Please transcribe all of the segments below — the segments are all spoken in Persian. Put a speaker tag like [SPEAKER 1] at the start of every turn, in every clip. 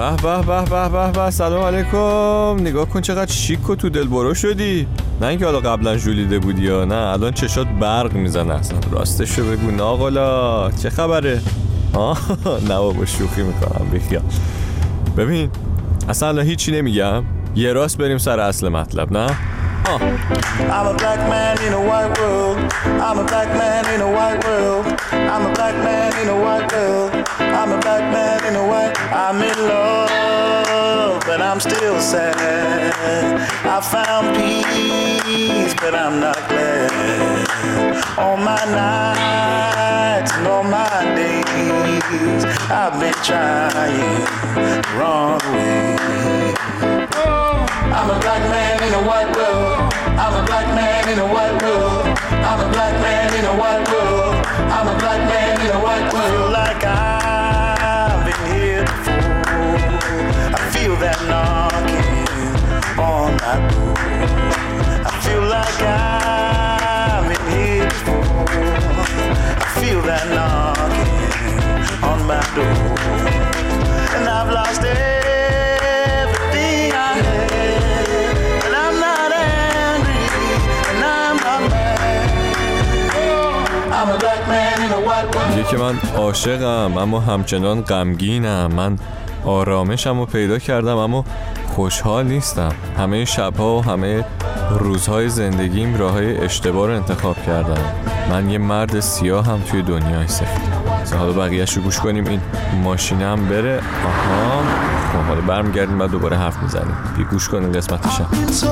[SPEAKER 1] به به به به به به سلام علیکم. نگاه کن چقدر شیک و تو دل برو شدی. نه اینکه حالا قبلا ژولیده بودی یا نه الان چشات برق می‌زنه اصلا. راستشو بگو ناقلا. چه خبره؟ آه نه بابا شوخی می‌کنم. بخیال ببین اصلا هیچی نمیگم. یه راست بریم سر اصل مطلب نه.
[SPEAKER 2] I'm a black man in a white world. I'm a black man in a white world. I'm a black man in a white world. Sad. I found peace, but I'm not glad. All my nights and all my days, I've been trying the wrong way. I'm a black man in a white world. I'm a black man in a white world. I'm a
[SPEAKER 1] میگه که من عاشقم اما همچنان غمگینم. من آرامشم رو پیدا کردم اما خوشحال نیستم. همه شبها و همه روزهای زندگیم راه های اشتباه رو انتخاب کردم. من یه مرد سیاه هم توی دنیای سفید. حالا بقیهش رو گوش کنیم. این ماشینم بره. آها. خب حالا برمیگردیم بعد دوباره حرف می‌زنیم. بی گوش کنیم قسمتشم
[SPEAKER 2] So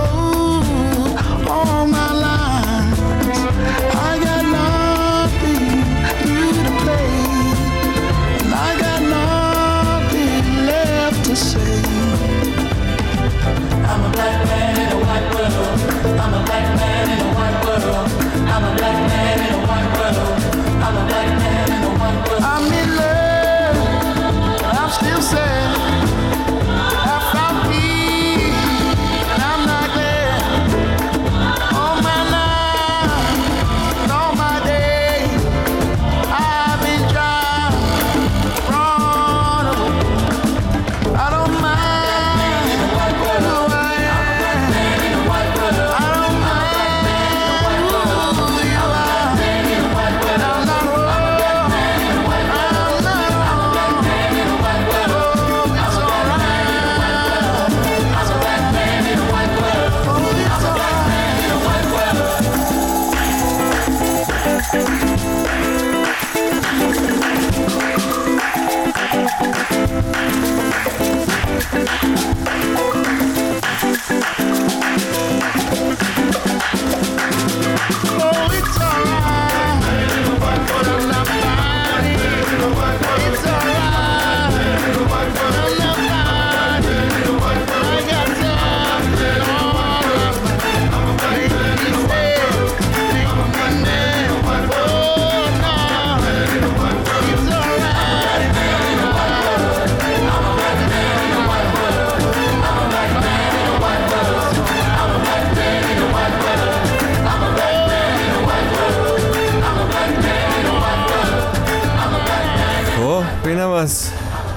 [SPEAKER 1] بینم از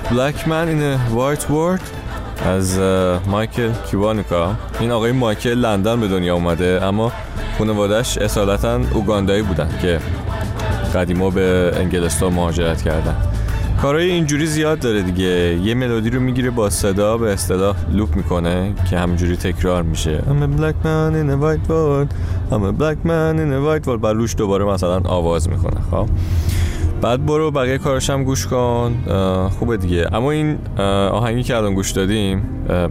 [SPEAKER 1] in a White World از مایکل کیوانوکا. این آقای مایکل لندن به دنیا اومده اما خانوادش اصالتا اوگاندایی بودن که قدیما به انگلستان مهاجرت کردن. کارهای اینجوری زیاد داره دیگه. یه ملودی رو می‌گیره با صدا به اصطلاح لوپ می‌کنه که همینجوری تکرار میشه. I'm a black man in a white world I'm a black man in a white world. بعد روش دوباره مثلا آواز می‌کنه خب؟ بعد برو بقیه کارش هم گوش کن. خوبه دیگه. اما این آهنگی که الان گوش دادیم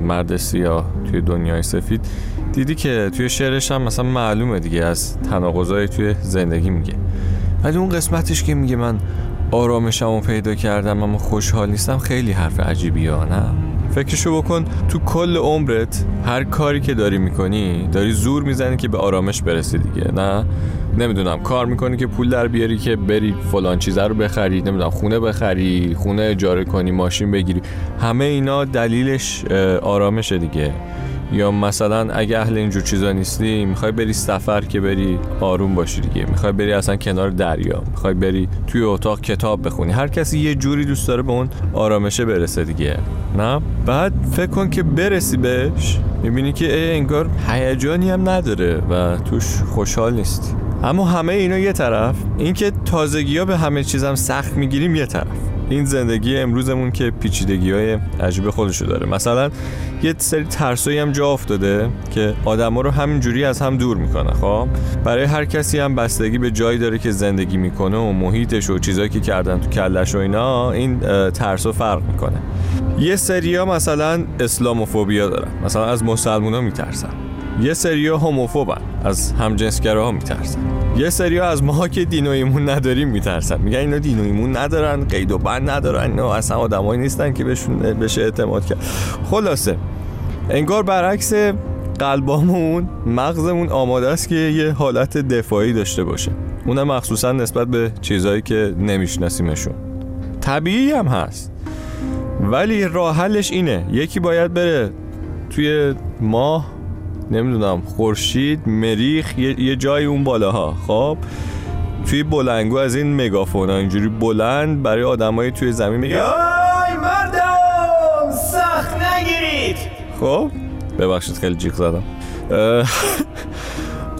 [SPEAKER 1] مرد سیاه توی دنیای سفید دیدی که توی شعرش هم مثلا معلومه دیگه از تناقضای توی زندگی میگه. ولی اون قسمتش که میگه من آرامشمو پیدا کردم اما خوشحال نیستم خیلی حرف عجیبی ها نه؟ فکرشو بکن تو کل عمرت هر کاری که داری می‌کنی داری زور می‌زنی که به آرامش برسی دیگه نه؟ نمی‌دونم کار می‌کنی که پول در بیاری که بری فلان چیزه رو بخری نمی‌دونم خونه بخری خونه اجاره کنی ماشین بگیری همه اینا دلیلش آرامشه دیگه. یا مثلا اگه اهل اینجور چیزا نیستی می‌خوای بری سفر که بری آروم باشی دیگه. می‌خوای بری اصلا کنار دریا. می‌خوای بری توی اتاق کتاب بخونی. هر کسی یه جوری دوست داره به اون آرامشه برسه دیگه. نه؟ بعد فکر کن که برسی بهش می‌بینی که ای انگار هیجانی هم نداره و توش خوشحال نیستی اما همه اینا یه طرف. اینکه تازگی ها به همه چیزم سخت می‌گیریم یه طرف. این زندگی امروزمون که پیچیدگی های عجیب خودشو داره. مثلا یه سری ترسایی هم جا افتاده که آدما رو همینجوری از هم دور می‌کنه خب؟ برای هر کسی هم بستگی به جایی داره که زندگی می‌کنه و محیطش و چیزایی که کردن تو کلش و اینا این ترسو فرق می‌کنه. یه سریا مثلا اسلاموفوبیا دارن مثلا از مسلمونا میترسن. یه سریا هوموفوبن. از همجنسگراها میترسن. یه سریا از ماها که دین و ایمون نداریم میترسن. میگن اینا دین و ایمون ندارن قید و بند ندارن اینا اصلا آدمایی نیستن که بهشون بشه اعتماد کرد. خلاصه انگار برعکس قلبامون مغزمون آماده است که یه حالت دفاعی داشته باشه. اونم مخصوصا نسبت به چیزهایی که نمیشناسیمشون. طبیعی هم هست. ولی راه حلش اینه. یکی باید بره توی ماه نمی‌دونم خورشید مریخ یه, یه جای اون بالاها. خب توی بلنگو از این مگافون ها اینجوری بلند برای آدمای توی زمین میگه
[SPEAKER 3] آی مردم سخت نگیرید.
[SPEAKER 1] خب ببخشید خیلی جیغ زدم.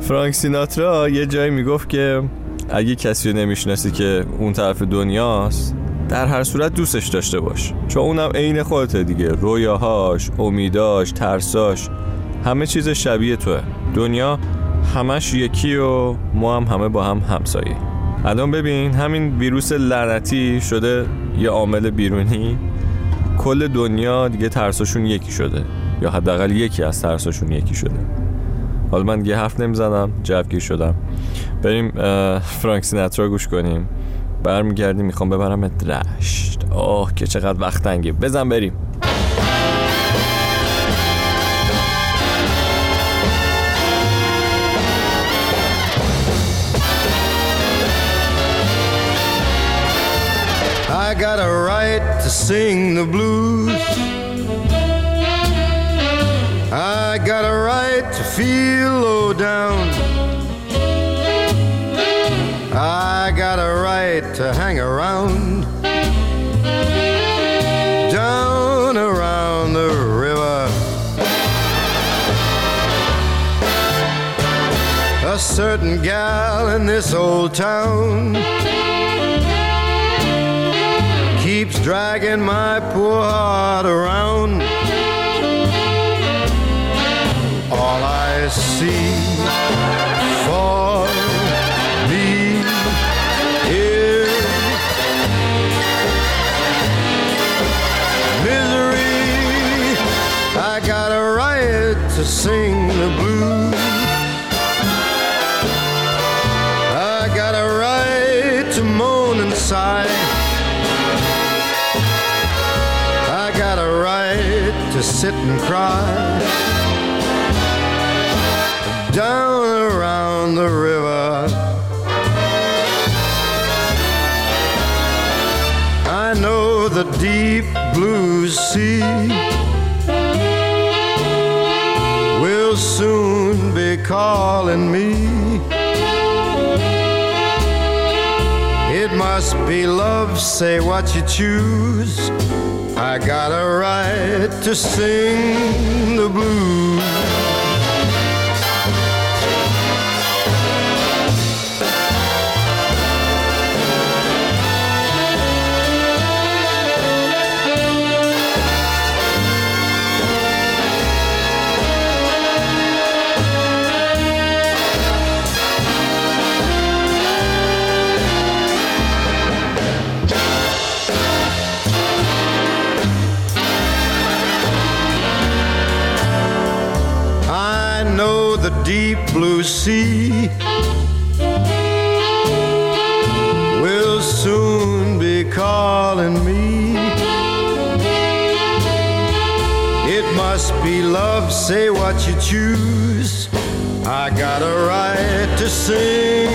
[SPEAKER 1] فرانک سیناترا یه جایی می‌گفت که اگه کسی رو نمی‌شناسی که اون طرف دنیاست در هر صورت دوستش داشته باش. چون اونم عین خودته دیگه. رویاهاش امیداش ترساش. همه چیز شبیه توه. دنیا همش یکی و ما هم همه با هم همسایه. الان ببین همین ویروس لعنتی شده یه عامل بیرونی. کل دنیا دیگه ترساشون یکی شده. یا حداقل یکی از ترساشون یکی شده. حالا من یه حرف نمی‌زنم جوگیر شدم. بریم فرانک سیناترا گوش کنیم. برمیگردیم می‌خوام ببرم رشت. آه که چقدر وقت تنگه بزن بریم.
[SPEAKER 4] I got a right to sing the blues. I got a right to feel low down. I got a right to hang around. Down around the river. A certain gal in this old town keeps dragging my poor heart around. All I see the deep blue sea will soon be calling me. It must be love, say what you choose. I got a right to sing the blues. The deep blue sea will soon be calling me. It must be love, say what you choose. I got a right to sing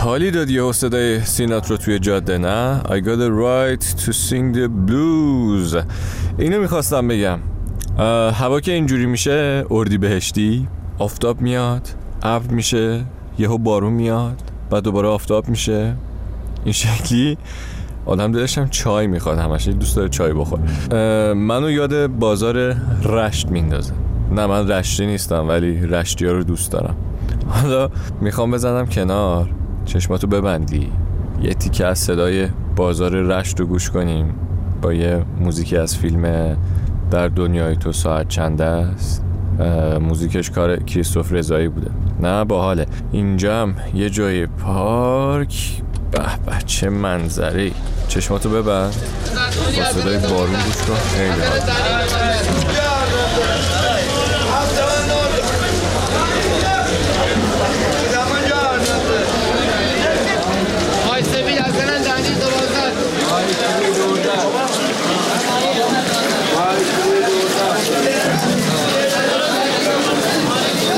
[SPEAKER 1] حالی داد یه صدای سینات رو توی جاده؟ نه؟ I got a right to sing the blues. اینو می‌خواستم بگم. هوا که اینجوری میشه اردی بهشتی آفتاب میاد ابر میشه یهو بارون میاد بعد دوباره آفتاب میشه. این شکلی. آدم دلش هم چای می‌خواد همش دوست داره چای بخور منو یاد بازار رشت میندازه. نه من رشتی نیستم ولی رشتی ها رو دوست دارم. حالا می‌خوام بزنم کنار. چشماتو ببندی. یه تیکه از صدای بازار رشت رو گوش کنیم. با یه موزیکی از فیلم در دنیای تو ساعت چند است. موزیکش کار کریستوف رضایی بوده. نه باحاله. اینجا هم یه جای پارک. به به چه منظره. چشماتو ببند. با صدای بارون گوش کن. خیلی حال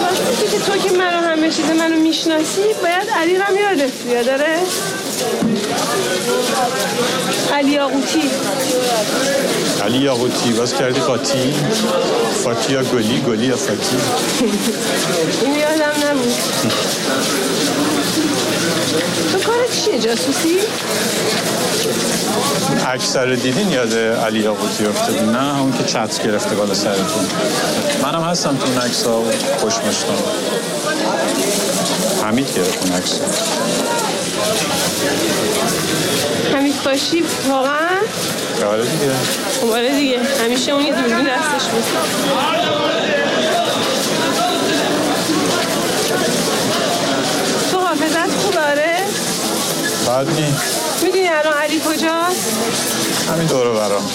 [SPEAKER 5] راستی که تو که منو همه چیز می‌شناسی باید علی رم یادت بیاد داره علی آقوتی
[SPEAKER 6] علی یاقوتی باز کردی قاطی فاتی یا گلی؟ گلی یا فاتی؟
[SPEAKER 5] این یادم نبود. تو کارت چیه جاسوسی؟
[SPEAKER 6] اکثر دیدین یاد علی یاقوتی افتادی نه همون که چتر گرفته بالا سرتون. منم هستم تو اون عکس ها خوش مشتم حمید گرفت اون عکس.
[SPEAKER 5] حمید باشی واقعا؟
[SPEAKER 6] آره دیگه.
[SPEAKER 5] خب آره دیگه. همیشه اون یه دوربین دستش بود. تو حافظت خوب آره؟
[SPEAKER 6] بعد نی.
[SPEAKER 5] می‌دونی الان علی کجاست؟
[SPEAKER 6] همین دورو برام.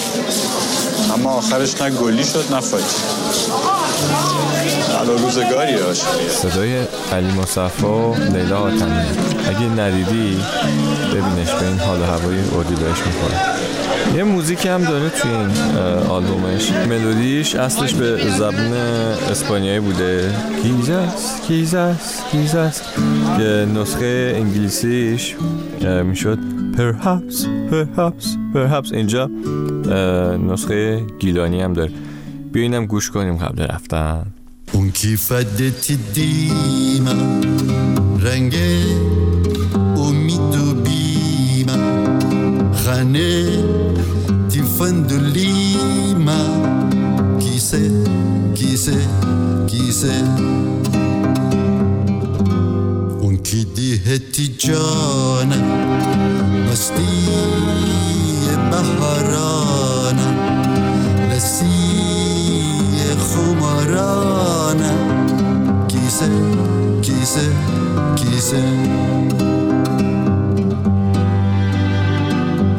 [SPEAKER 6] اما آخرش نه گلی شد نه فاتی حالا روزگاری
[SPEAKER 1] صدای علی مصفا و لیلا حاتمی اگه ندیدی ببینش به این حال هوای اردی بهش می‌خوره. یه موزیک هم داره توی این آلبومش. ملودیش اصلش به زبان اسپانیایی بوده. کیزاس کیزاس کیزاس. که نسخه انگلیسیش می‌شد perhaps perhaps perhaps. اینجا نسخه گیلانی هم داره. بیا اینم گوش کنیم قبل رفتن.
[SPEAKER 7] اون کیفت دیما رنگ امید و بیما خانه تیفندولیما کیسه کیسه کیسه اون کی دیهتی جانا مستی بهارانا kise kise kise.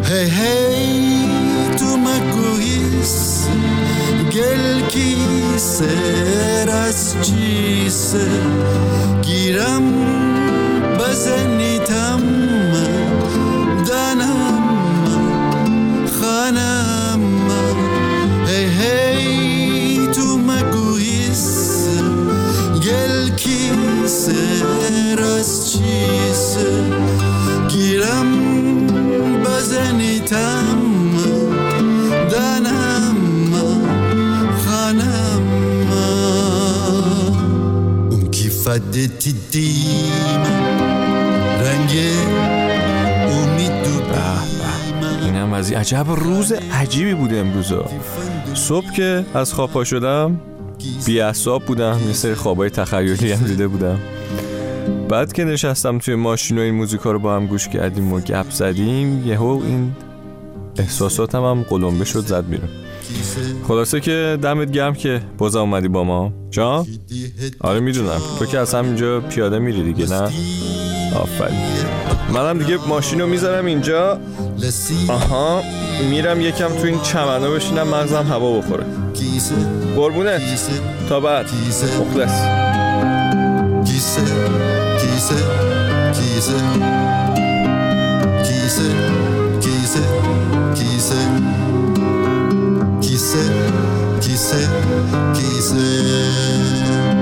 [SPEAKER 7] Hey hey tu me cogis Gel kiseras çise Giram bazenitam اون کی فدتی دیم رنگ امید و بیمه
[SPEAKER 1] این هم از عجب روز عجیبی بوده امروز. صبح که از خواب پا شدم بی بودم یه سری خوابای تخیلی هم دیده بودم. بعد که نشستم توی ماشین و این موزیکا رو با هم گوش کردیم و گپ زدیم یهو این احساساتم هم قلمبه شد زد بیرون. خلاصه که دمت گرم که بازم اومدی با ما. جان؟ آره می‌دونم. تو که از همینجا پیاده میری دیگه نه؟ آفرین. منم دیگه ماشین رو می‌ذارم اینجا. آها میرم یکم تو این چمنا بشینم مغزم هوا بخوره.
[SPEAKER 7] کیسه
[SPEAKER 1] تا بعد. مخلص.
[SPEAKER 7] sait, qui sait, qui sait